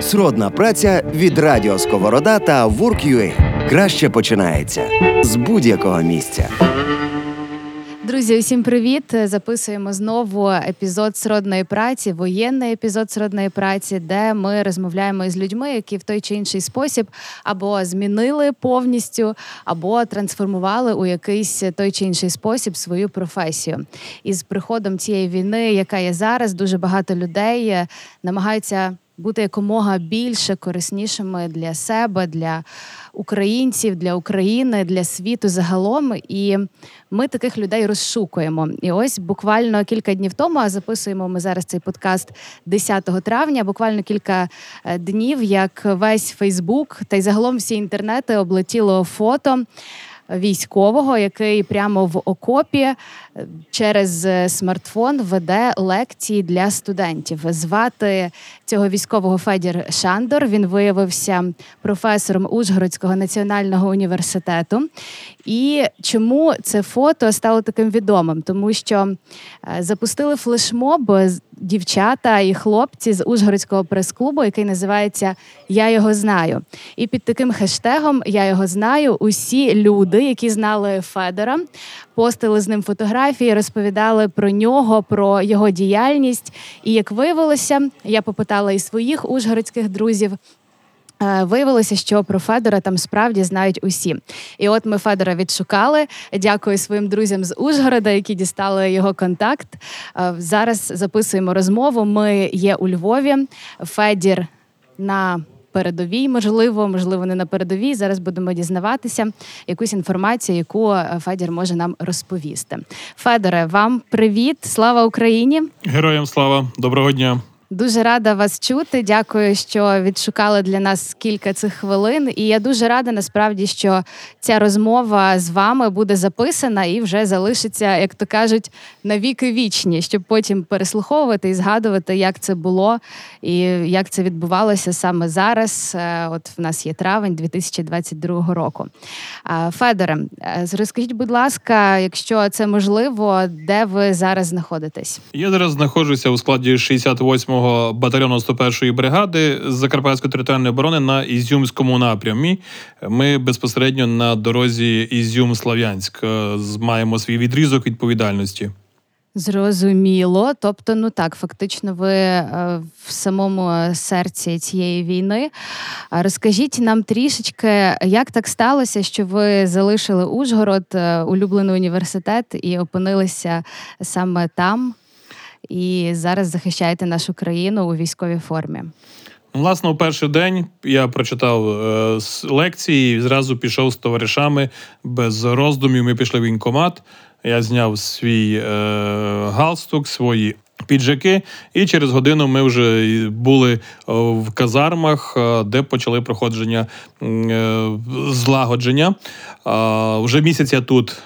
Сродна праця від Радіо Сковорода та Work.ua. Краще починається з будь-якого місця. Друзі, усім привіт! Записуємо знову епізод сродної праці, воєнний епізод сродної праці, де ми розмовляємо із людьми, які в той чи інший спосіб або змінили повністю, або трансформували у якийсь той чи інший спосіб свою професію. І з приходом цієї війни, яка є зараз, дуже багато людей намагаються бути якомога більше кориснішими для себе, для українців, для України, для світу загалом. І ми таких людей розшукуємо. І ось буквально кілька днів тому а записуємо ми зараз цей подкаст 10 травня. Буквально кілька е, днів, як весь Фейсбук та й загалом всі інтернети облетіло фото військового, який прямо в окопі е, через е, смартфон веде лекції для студентів. Звати цього військового Федір Шандор. Він виявився професором Ужгородського національного університету. І чому це фото стало таким відомим? Тому що е, запустили флешмоб дівчата і хлопці з Ужгородського прес-клубу, який називається Я його знаю. І під таким хештегом Я його знаю. Усі люди, які знали Федора, постили з ним фотографії, розповідали про нього, про його діяльність. І як виявилося, я попитала і своїх ужгородських друзів. Е, виявилося, що про Федора там справді знають усі. І от ми Федора відшукали. Дякую своїм друзям з Ужгорода, які дістали його контакт. Е, зараз записуємо розмову. Ми є у Львові. Федір на передовій, можливо, можливо, не на передовій. Зараз будемо дізнаватися якусь інформацію, яку е, Федір може нам розповісти. Федоре, вам привіт, слава Україні! Героям слава, доброго дня. Дуже рада вас чути. Дякую, що відшукали для нас кілька цих хвилин. І я дуже рада насправді, що ця розмова з вами буде записана і вже залишиться, як то кажуть, на віки вічні, щоб потім переслуховувати і згадувати, як це було і як це відбувалося саме зараз. Е, от в нас є травень 2022 року. Федоре, е, розкажіть, будь ласка, якщо це можливо, де ви зараз знаходитесь? Я зараз знаходжуся у складі 68 го батальйону 101-ї бригади з Закарпатської територіальної оборони на Ізюмському напрямі. Ми безпосередньо на дорозі Ізюм-Слав'янськ е, маємо свій відрізок відповідальності. Зрозуміло, тобто, ну так, фактично, ви е, в самому серці цієї війни. Розкажіть нам трішечки, як так сталося, що ви залишили Ужгород, е, улюблений університет, і опинилися саме там, і зараз захищаєте нашу країну у військовій формі? Ну, власне, у перший день я прочитав е, лекції і зразу пішов з товаришами без роздумів. Ми пішли в інкомат. Я зняв свій е, галстук, свої піджаки, і через годину ми вже були е, в казармах, е, де почали проходження е, злагодження. Вже місяць я тут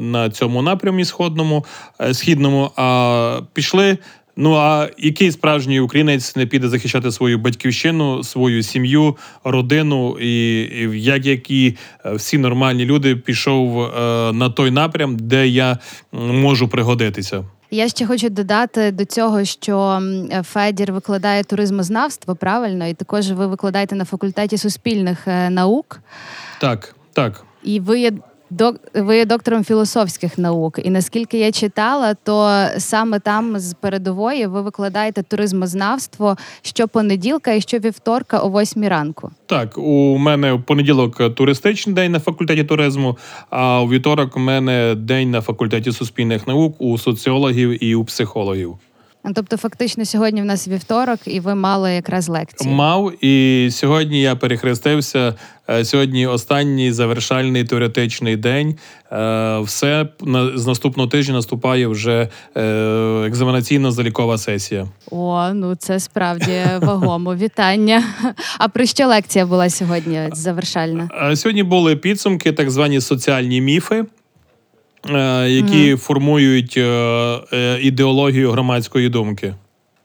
на цьому напрямі сходному, східному. А пішли Ну а який справжній українець не піде захищати свою батьківщину, свою сім'ю, родину, і, і як які всі нормальні люди пішов е, на той напрям, де я можу пригодитися? Я ще хочу додати до цього, що Федір викладає туризмознавство правильно, і також ви викладаєте на факультеті суспільних е, наук. Так, так. І ви є Док, ви є доктором філософських наук, і наскільки я читала, то саме там з передової ви викладаєте туризмознавство щопонеділка і щовівторка о восьмій ранку. Так, у мене понеділок туристичний день на факультеті туризму. А у вівторок у мене день на факультеті суспільних наук у соціологів і у психологів. Тобто, фактично, сьогодні в нас вівторок, і ви мали якраз лекцію. Мав і сьогодні я перехрестився. Е, сьогодні останній завершальний теоретичний день. Е, все з наступного тижня наступає вже е, екзаменаційна залікова сесія. О, ну це справді вагомо. Вітання. А про що лекція була сьогодні? Завершальна? Сьогодні були підсумки, так звані соціальні міфи. Е, які mm формують е, е, ідеологію громадської думки.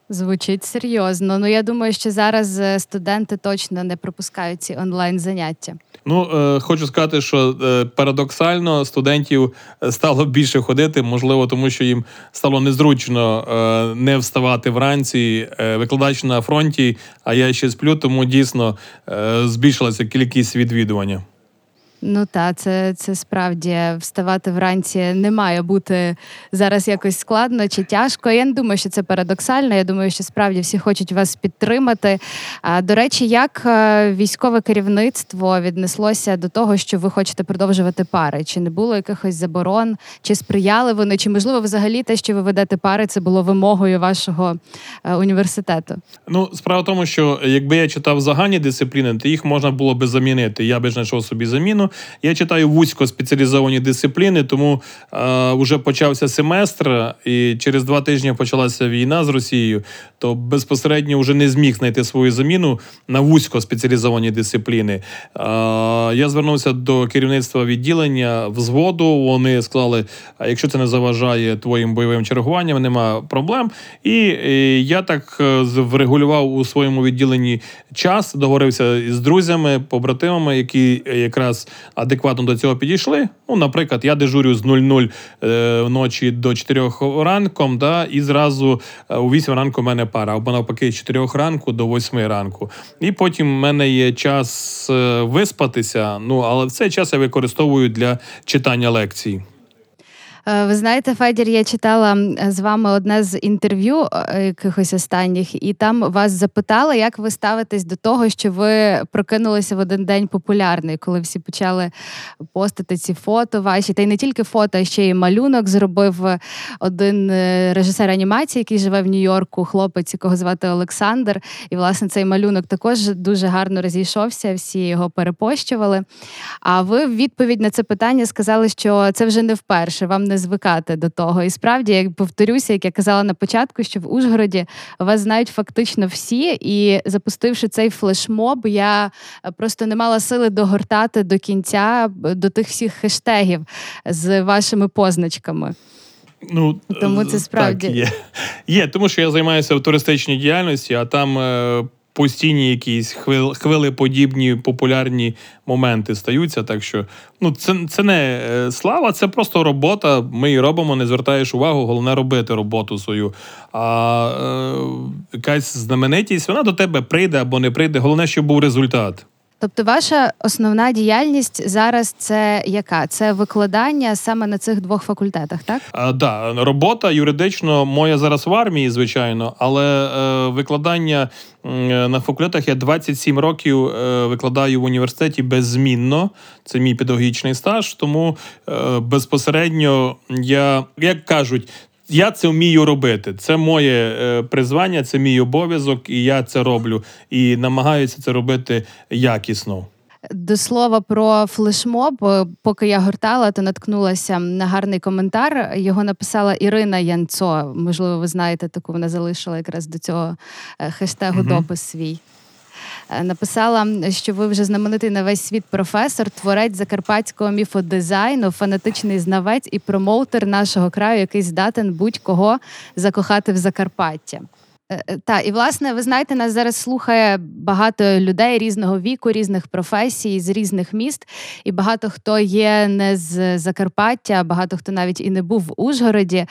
Звучить серйозно. Ну я думаю, що зараз студенти точно не пропускають ці онлайн заняття. Ну, е, хочу сказати, що е, парадоксально студентів стало більше ходити, можливо, тому що їм стало незручно е, не вставати вранці. Викладач на фронті, а я ще сплю, тому дійсно збільшилася кількість відвідування. Ну та це, це справді вставати вранці не має бути зараз якось складно чи тяжко. Я не думаю, що це парадоксально. Я думаю, що справді всі хочуть вас підтримати. А, До речі, як е, військове керівництво віднеслося до того, що ви хочете продовжувати пари? Чи не було якихось заборон, чи сприяли вони, чи можливо взагалі те, що ви ведете пари, це було вимогою вашого е, університету? Ну, справа в тому, що якби я читав загальні дисципліни, то їх можна було би замінити. Я би знайшов собі заміну. Я читаю вузько спеціалізовані дисципліни, тому е, вже почався семестр, і через два тижні почалася війна з Росією. То безпосередньо вже не зміг знайти свою заміну на вузько спеціалізовані дисципліни. Е, я звернувся до керівництва відділення взводу. Вони сказали: а якщо це не заважає твоїм бойовим чергуванням, нема проблем. І, і я так е, врегулював у своєму відділенні час, договорився з друзями, побратимами, які якраз адекватно до цього підійшли. Ну, наприклад, я дежурю з 00 ночі вночі до 4 ранком, да, і зразу е, у 8 ранку в мене пара, або навпаки, з 4 ранку до 8 ранку. І потім в мене є час е, виспатися. Ну, але в цей час я використовую для читання лекцій. Е, ви знаєте, Федір, я читала з вами одне з інтерв'ю е, якихось останніх, і там вас запитали, як ви ставитесь до того, що ви прокинулися в один день популярний, коли всі почали постити ці фото ваші. Та й не тільки фото, а ще й малюнок зробив один е, режисер анімації, який живе в Нью-Йорку, хлопець, якого звати Олександр. І, власне, цей малюнок також дуже гарно розійшовся, всі його перепощували. А ви в відповідь на це питання сказали, що це вже не вперше. Вам не не звикати до того. І справді, як повторюся, як я казала на початку, що в Ужгороді вас знають фактично всі, і запустивши цей флешмоб, я е, просто не мала сили догортати до кінця до тих всіх хештегів з вашими позначками. Ну тому це справді так, є. Є, тому що я займаюся в туристичній діяльності, а там е, постійні якісь хвили, хвилеподібні популярні моменти стаються. Так що ну це це не е, слава, це просто робота. Ми її робимо, не звертаєш увагу, головне робити роботу свою. А е, якась знаменитість вона до тебе прийде або не прийде. Головне, щоб був результат. Тобто, ваша основна діяльність зараз це яка? Це викладання саме на цих двох факультетах, так? А, да, робота юридично моя зараз в армії, звичайно, але е, викладання е, на факультетах я 27 років е, викладаю в університеті беззмінно. Це мій педагогічний стаж, тому е, безпосередньо я як кажуть. Я це вмію робити. Це моє е, призвання, це мій обов'язок, і я це роблю. І намагаюся це робити якісно. До слова про флешмоб, е, поки я гортала, то наткнулася на гарний коментар. Його написала Ірина Янцо. Можливо, ви знаєте, таку вона залишила якраз до цього е, хештегу угу. допис свій. Е, написала, що ви вже знаменитий на весь світ професор, творець закарпатського міфодизайну, фанатичний знавець і промоутер нашого краю, який здатен будь-кого закохати в Закарпаття. Е, е, так, і власне, ви знаєте, нас зараз слухає багато людей різного віку, різних професій, з різних міст, і багато хто є не з Закарпаття, багато хто навіть і не був в Ужгороді.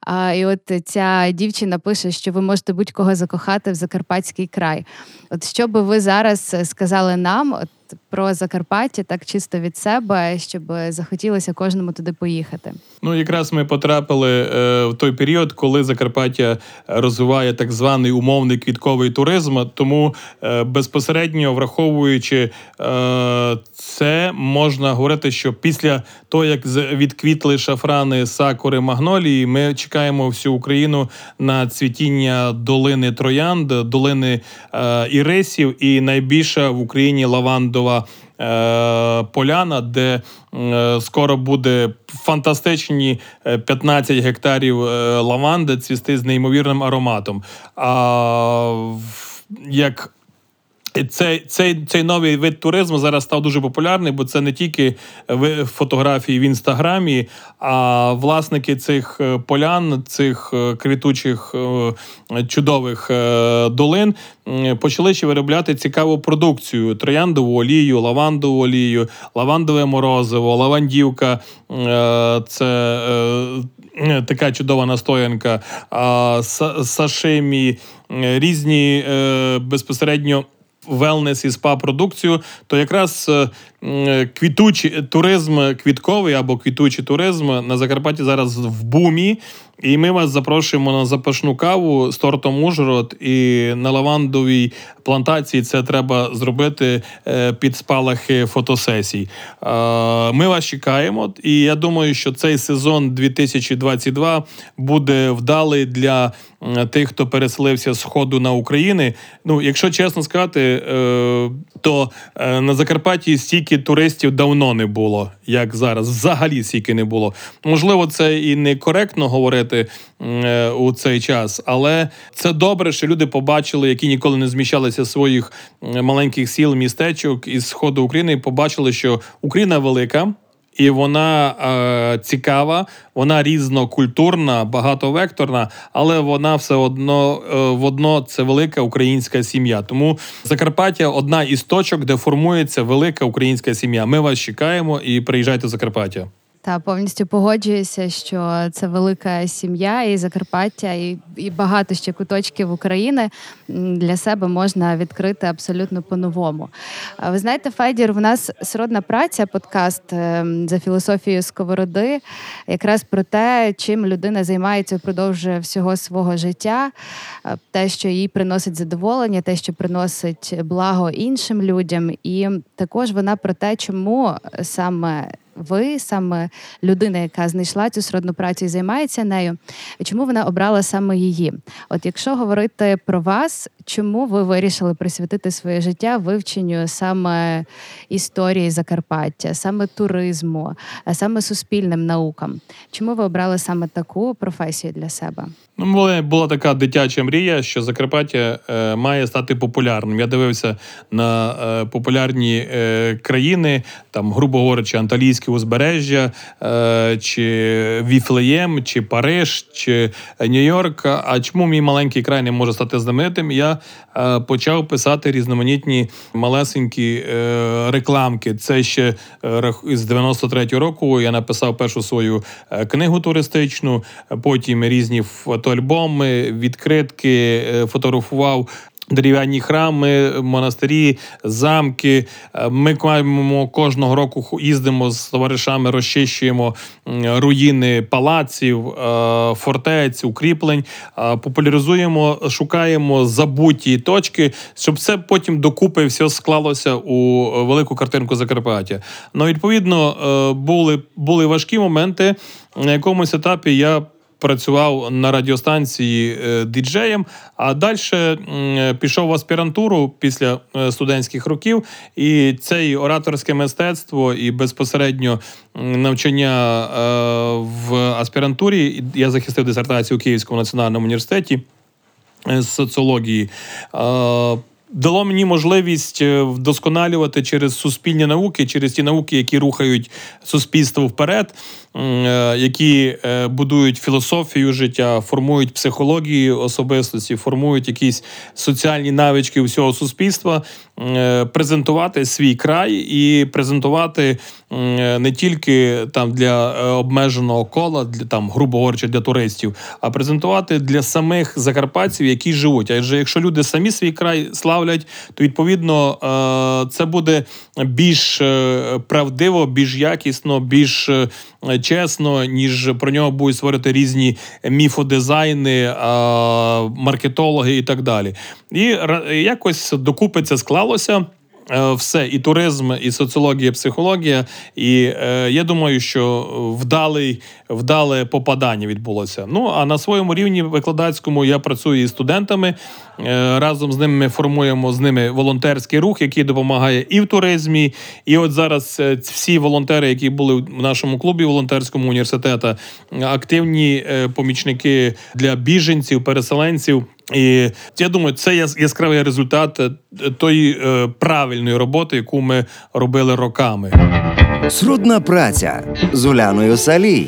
А, І от ця дівчина пише, що ви можете будь-кого закохати в Закарпатський край. От що би ви зараз сказали нам? От про Закарпаття так чисто від себе, щоб захотілося кожному туди поїхати. Ну якраз ми потрапили е, в той період, коли Закарпаття розвиває так званий умовний квітковий туризм. Тому е, безпосередньо враховуючи е, це, можна говорити, що після того, як відквітли шафрани сакури магнолії, ми чекаємо всю Україну на цвітіння долини Троянд, долини Ірисів, і найбільша в Україні лавандова Києва. Е, поляна, де е, скоро буде фантастичні 15 е, гектарів лаванди цвісти з неймовірним ароматом. А як Цей цей, цей новий вид туризму зараз став дуже популярний, бо це не тільки фотографії в інстаграмі, а власники цих е, полян, цих е, квітучих е, чудових долин почали ще виробляти цікаву продукцію: трояндову олію, лавандову олію, лавандове морозиво, лавандівка. Це така чудова настоянка, сашимі, різні безпосередньо велнес і спа продукцію, то якраз е, квітучий туризм квітковий або квітучий туризм на Закарпатті зараз в бумі. І ми вас запрошуємо на запашну каву з тортом Ужгород і на лавандовій плантації це треба зробити е, під спалахи фотосесій. Ми вас чекаємо, і я думаю, що цей сезон 2022 буде вдалий для тих, хто переселився з ходу на Україну. Ну, якщо чесно сказати, е, то е, на Закарпатті стільки туристів давно не було, як зараз. Взагалі стільки не було. Можливо, це і не коректно говорити е, у цей час, але це добре, що люди побачили, які ніколи не зміщалися своїх маленьких сіл, містечок із сходу України, побачили, що Україна велика і вона е, цікава, вона різнокультурна, багатовекторна, але вона все одно е, водно це велика українська сім'я. Тому Закарпаття одна із точок, де формується велика українська сім'я. Ми вас чекаємо і приїжджайте в Закарпаття. Та повністю погоджуюся, що це велика сім'я і Закарпаття, і і багато ще куточків України для себе можна відкрити абсолютно по-новому. Ви знаєте, Федір, в нас сродна праця, подкаст ем, за філософією сковороди, якраз про те, чим людина займається впродовж всього свого життя, е, те, що їй приносить задоволення, те, що приносить благо іншим людям, і також вона про те, чому саме ви саме людина, яка знайшла цю сродну працю і займається нею, чому вона обрала саме її? От якщо говорити про вас, чому ви вирішили присвятити своє життя вивченню саме історії Закарпаття, саме туризму, саме суспільним наукам? Чому ви обрали саме таку професію для себе? Ну, була, така дитяча мрія, що Закарпаття е, має стати популярним. Я дивився на е, популярні е, країни, там, грубо говорячи, Анталійське узбережжя, е, чи Віфлеєм, чи Париж, чи Нью-Йорк. А чому мій маленький край не може стати знаменитим? Я е, почав писати різноманітні малесенькі е, рекламки. Це ще з 93-го року. Я написав першу свою книгу туристичну, потім різні фотоальбоми, відкритки, е, фотографував. Дерев'яні храми, монастирі, замки. Е, ми маємо кожного року їздимо з товаришами, розчищуємо руїни палаців, е, фортець, укріплень, популяризуємо, шукаємо забуті точки, щоб це потім докупи все склалося у велику картинку Закарпаття. Ну, відповідно, були, були важкі моменти. На якомусь етапі я працював на радіостанції е, діджеєм, а далі пішов в аспірантуру після е, студентських років. І це і ораторське мистецтво, і безпосередньо навчання е, в аспірантурі. Я захистив дисертацію у Київському національному університеті з соціології дало мені можливість е, вдосконалювати через суспільні науки, через ті науки, які рухають суспільство вперед, е, які е, будують філософію життя, формують психологію особистості, формують якісь соціальні навички всього суспільства, презентувати свій край і презентувати не тільки там для обмеженого кола, для там, грубо говорячи, для туристів, а презентувати для самих закарпатців, які живуть. Адже якщо люди самі свій край славлять, то відповідно е, це буде більш е, правдиво, більш якісно, більш е, чесно, ніж про нього будуть створити різні міфодизайни, маркетологи і так далі. І якось докупи це склалося. Е, все, і туризм, і соціологія, психологія. І е, я думаю, що вдалий, вдале попадання відбулося. Ну а на своєму рівні викладацькому я працюю із студентами. Е, разом з ними ми формуємо з ними волонтерський рух, який допомагає і в туризмі. І от зараз е, всі волонтери, які були в нашому клубі волонтерському університету, активні помічники для біженців, переселенців. І я думаю, це яс- яскравий результат е, тої е, правильної роботи, яку ми робили роками. Сродна праця з Уляною Салій.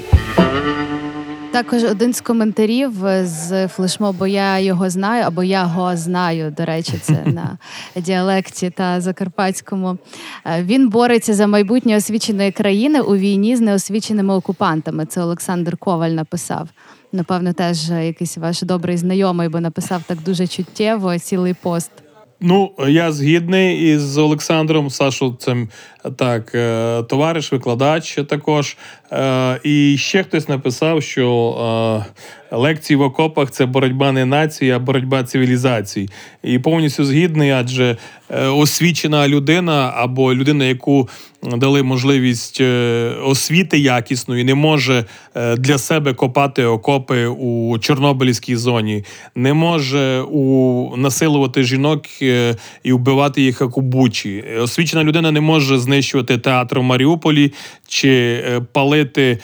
Також один з коментарів з флешмобу Я його знаю, або я го знаю. До речі, це на діалекті та закарпатському. Е, Він бореться за майбутнє освіченої країни у війні з неосвіченими окупантами. Це Олександр Коваль написав. Напевно, теж якийсь ваш добрий знайомий, бо написав так дуже чуттєво цілий пост. Ну, я згідний із Олександром. Сашу, це так, е, товариш, викладач також. Е, І ще хтось написав, що е, лекції в окопах це боротьба не нації, а боротьба цивілізацій. І повністю згідний, адже е, освічена людина або людина, яку дали можливість е, освіти якісної, не може е, для себе копати окопи у Чорнобильській зоні, не може у насилувати жінок і вбивати їх як у Бучі. Освічена людина не може знищувати театр в Маріуполі чи палити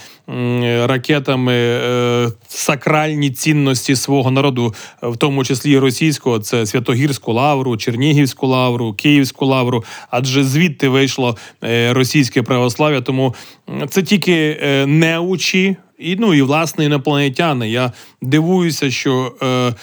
ракетами е, сакральні цінності свого народу, в тому числі російського, це Святогірську лавру, Чернігівську лавру, Київську лавру, адже звідти вийшло е, російське православ'я. Тому це тільки е, неучі. І ну і власне інопланетяни. Я дивуюся, що е,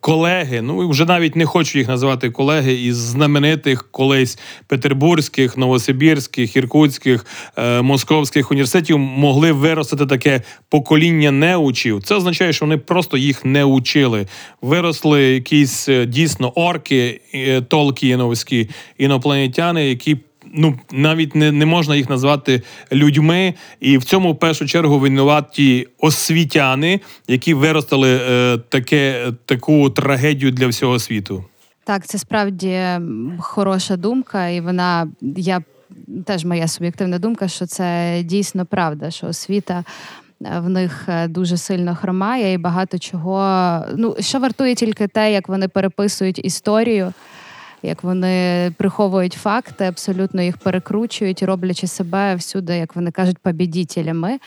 колеги, ну вже навіть не хочу їх називати колеги із знаменитих колись петербурзьких, новосибірських, іркутських, е, московських університетів могли виростити таке покоління неучів. Це означає, що вони просто їх не учили. Виросли якісь е, дійсно орки, е, толкіновські інопланетяни, які ну навіть не, не можна їх назвати людьми, і в цьому в першу чергу винуваті освітяни, які виростили е, таке, таку трагедію для всього світу. Так, це справді хороша думка, і вона я теж моя суб'єктивна думка, що це дійсно правда, що освіта. е, В них е, дуже сильно хромає, і багато чого. Ну що вартує тільки те, як вони переписують історію, як вони приховують факти, абсолютно їх перекручують, роблячи себе всюди, як вони кажуть, побідітелями,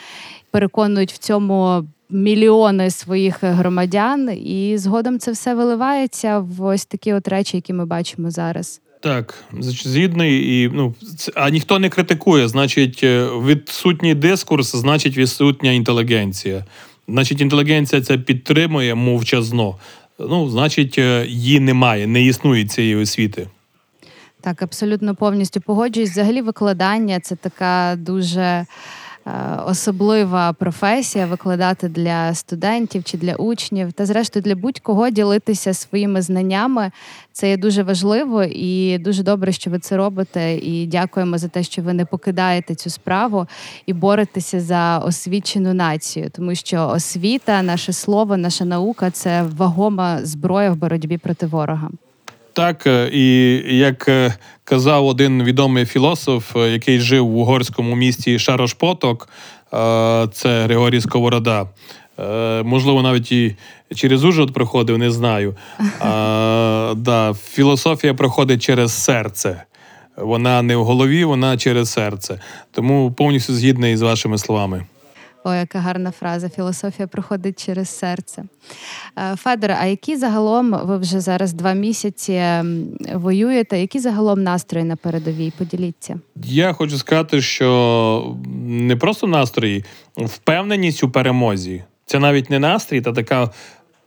переконують в цьому мільйони своїх громадян, і згодом це все виливається в ось такі от речі, які ми бачимо зараз. Так, згідний, і ну а ніхто не критикує. Значить, е, відсутній дискурс, значить, відсутня інтелігенція. Значить, інтелігенція це підтримує мовчазно. Ну, значить, е, її немає, не існує цієї освіти. Так, абсолютно повністю погоджуюсь. Взагалі, викладання це така дуже особлива професія викладати для студентів чи для учнів, та зрештою для будь-кого ділитися своїми знаннями. Це є дуже важливо і дуже добре, що ви це робите. І дякуємо за те, що ви не покидаєте цю справу і боретеся за освічену націю, тому що освіта, наше слово, наша наука це вагома зброя в боротьбі проти ворога. Так, е, і як е, казав один відомий філософ, е, який жив в угорському місті Шарошпоток, це Григорій Сковорода. Можливо, навіть і через Ужгород проходив, не знаю. А, да, філософія проходить через серце. Вона не в голові, вона через серце. Тому повністю згідний з вашими словами. О, яка гарна фраза. Філософія проходить через серце. Федор, а які загалом ви вже зараз два місяці воюєте? Які загалом настрої на передовій? Поділіться. Я хочу сказати, що не просто настрої, впевненість у перемозі. Це навіть не настрій, та така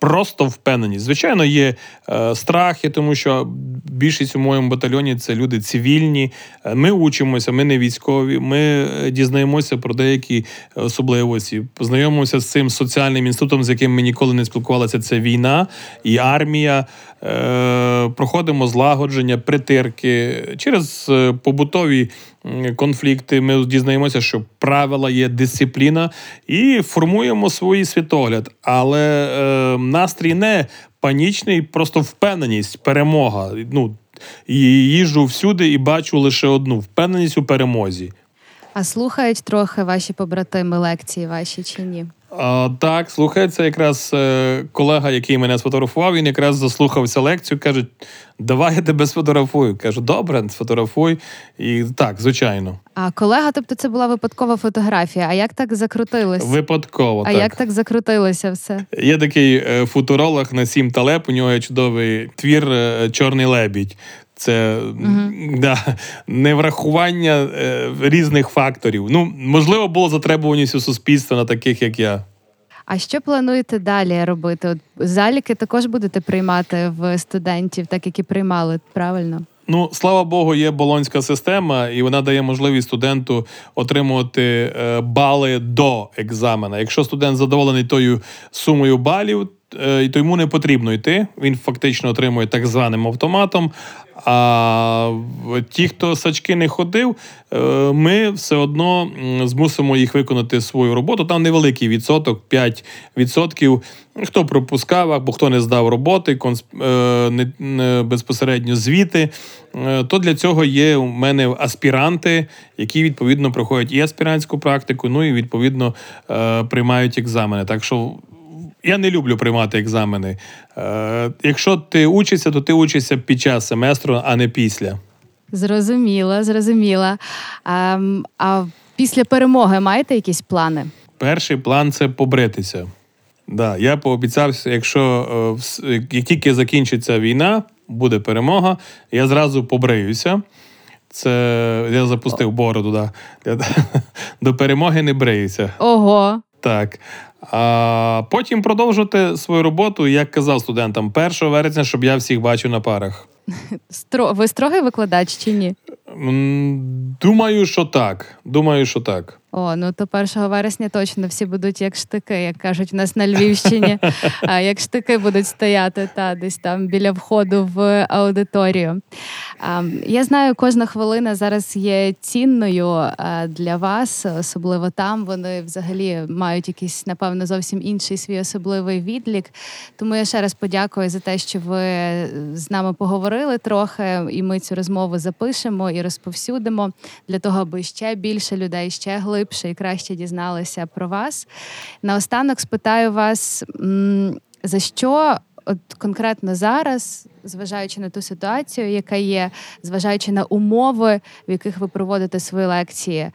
просто впевненість. Звичайно, є е, страхи, тому що більшість у моєму батальйоні це люди цивільні. Е, Ми учимося, ми не військові. Ми е, дізнаємося про деякі особливості. Познайомимося з цим соціальним інститутом, з яким ми ніколи не спілкувалися. Це війна і армія. Е, проходимо злагодження, притирки через е, побутові конфлікти. Ми дізнаємося, що правила є дисципліна, і формуємо свій світогляд. Але е, настрій не панічний, просто впевненість, перемога. Ну і їжджу всюди і бачу лише одну впевненість у перемозі. А слухають трохи ваші побратими лекції ваші чи ні? А, так, слухай, це якраз е, колега, який мене сфотографував, він якраз заслухався лекцію, каже: давай я тебе сфотографую. Кажу, добре, сфотографуй. І так, звичайно. А колега, тобто це була випадкова фотографія. А як так закрутилось? Випадково. а так. як так закрутилося все? Є такий е, футуролог Насім Талеп, у нього є чудовий твір е, Чорний лебідь. Це м, да, неврахування е, різних факторів. Ну, можливо, було затребуваність у суспільства на таких, як я. А що плануєте далі робити? От заліки також будете приймати в студентів, так як і приймали, правильно? Ну, слава Богу, є болонська система, і вона дає можливість студенту отримувати е, бали до екзамена. Якщо студент задоволений тою сумою балів, то йому не потрібно йти. Він фактично отримує так званим автоматом. А ті, хто сачки не ходив, е, ми все одно змусимо їх виконати свою роботу. Там невеликий відсоток, 5%. Хто пропускав або хто не здав роботи, конс- е, не, не безпосередньо звіти, е, то для цього є у мене аспіранти, які відповідно проходять і аспірантську практику, ну і відповідно е, приймають екзамени. Так що я не люблю приймати екзамени. Е, якщо ти учишся, то ти учишся під час семестру, а не після. Зрозуміла, зрозуміла. А, а після перемоги маєте якісь плани? Перший план це побритися. Да, я пообіцявся, якщо е, як тільки закінчиться війна, буде перемога, я зразу побриюся. Це я запустив бороду. Да. До перемоги не бриюся. Ого, Так. А потім продовжувати свою роботу, як казав студентам, 1 вересня, щоб я всіх бачив на парах. Стро... ви строгий викладач чи ні? Думаю, що так. Думаю, що так. О, ну то 1 вересня точно всі будуть як штики, як кажуть у нас на Львівщині. а, як штики будуть стояти та десь там біля входу в аудиторію. А, я знаю, кожна хвилина зараз є цінною для вас, особливо там. Вони взагалі мають якийсь, напевно, зовсім інший свій особливий відлік. Тому я ще раз подякую за те, що ви з нами поговорили трохи, і ми цю розмову запишемо і розповсюдимо для того, аби ще більше людей, ще глибше і краще дізналися про вас. Наостанок спитаю вас, за що от конкретно зараз, зважаючи на ту ситуацію, яка є, зважаючи на умови, в яких ви проводите свої лекції,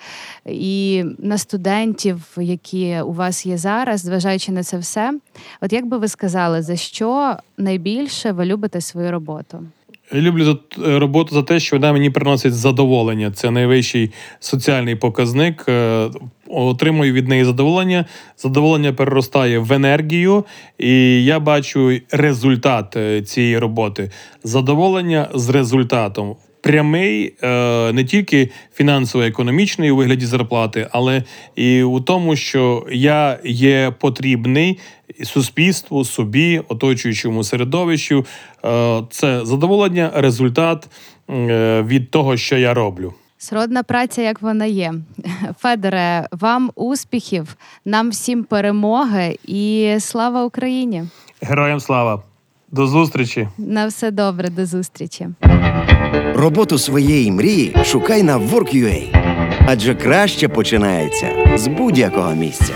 і на студентів, які у вас є зараз, зважаючи на це все, от як би ви сказали, за що найбільше ви любите свою роботу? Я люблю е, роботу за те, що вона мені приносить задоволення. Це найвищий соціальний показник. Е, Отримую від неї задоволення. Задоволення переростає в енергію, і я бачу результат е, цієї роботи. Задоволення з результатом. Прямий е, не тільки фінансово-економічний у вигляді зарплати, але і у тому, що я є потрібний суспільству, собі, оточуючому середовищу. Е, Це задоволення, результат е, від того, що я роблю. Сродна праця, як вона є. Федоре, вам успіхів, нам всім перемоги і слава Україні! Героям слава! До зустрічі! На все добре, до зустрічі. Роботу своєї мрії шукай на Work.ua. Адже краще починається з будь-якого місця.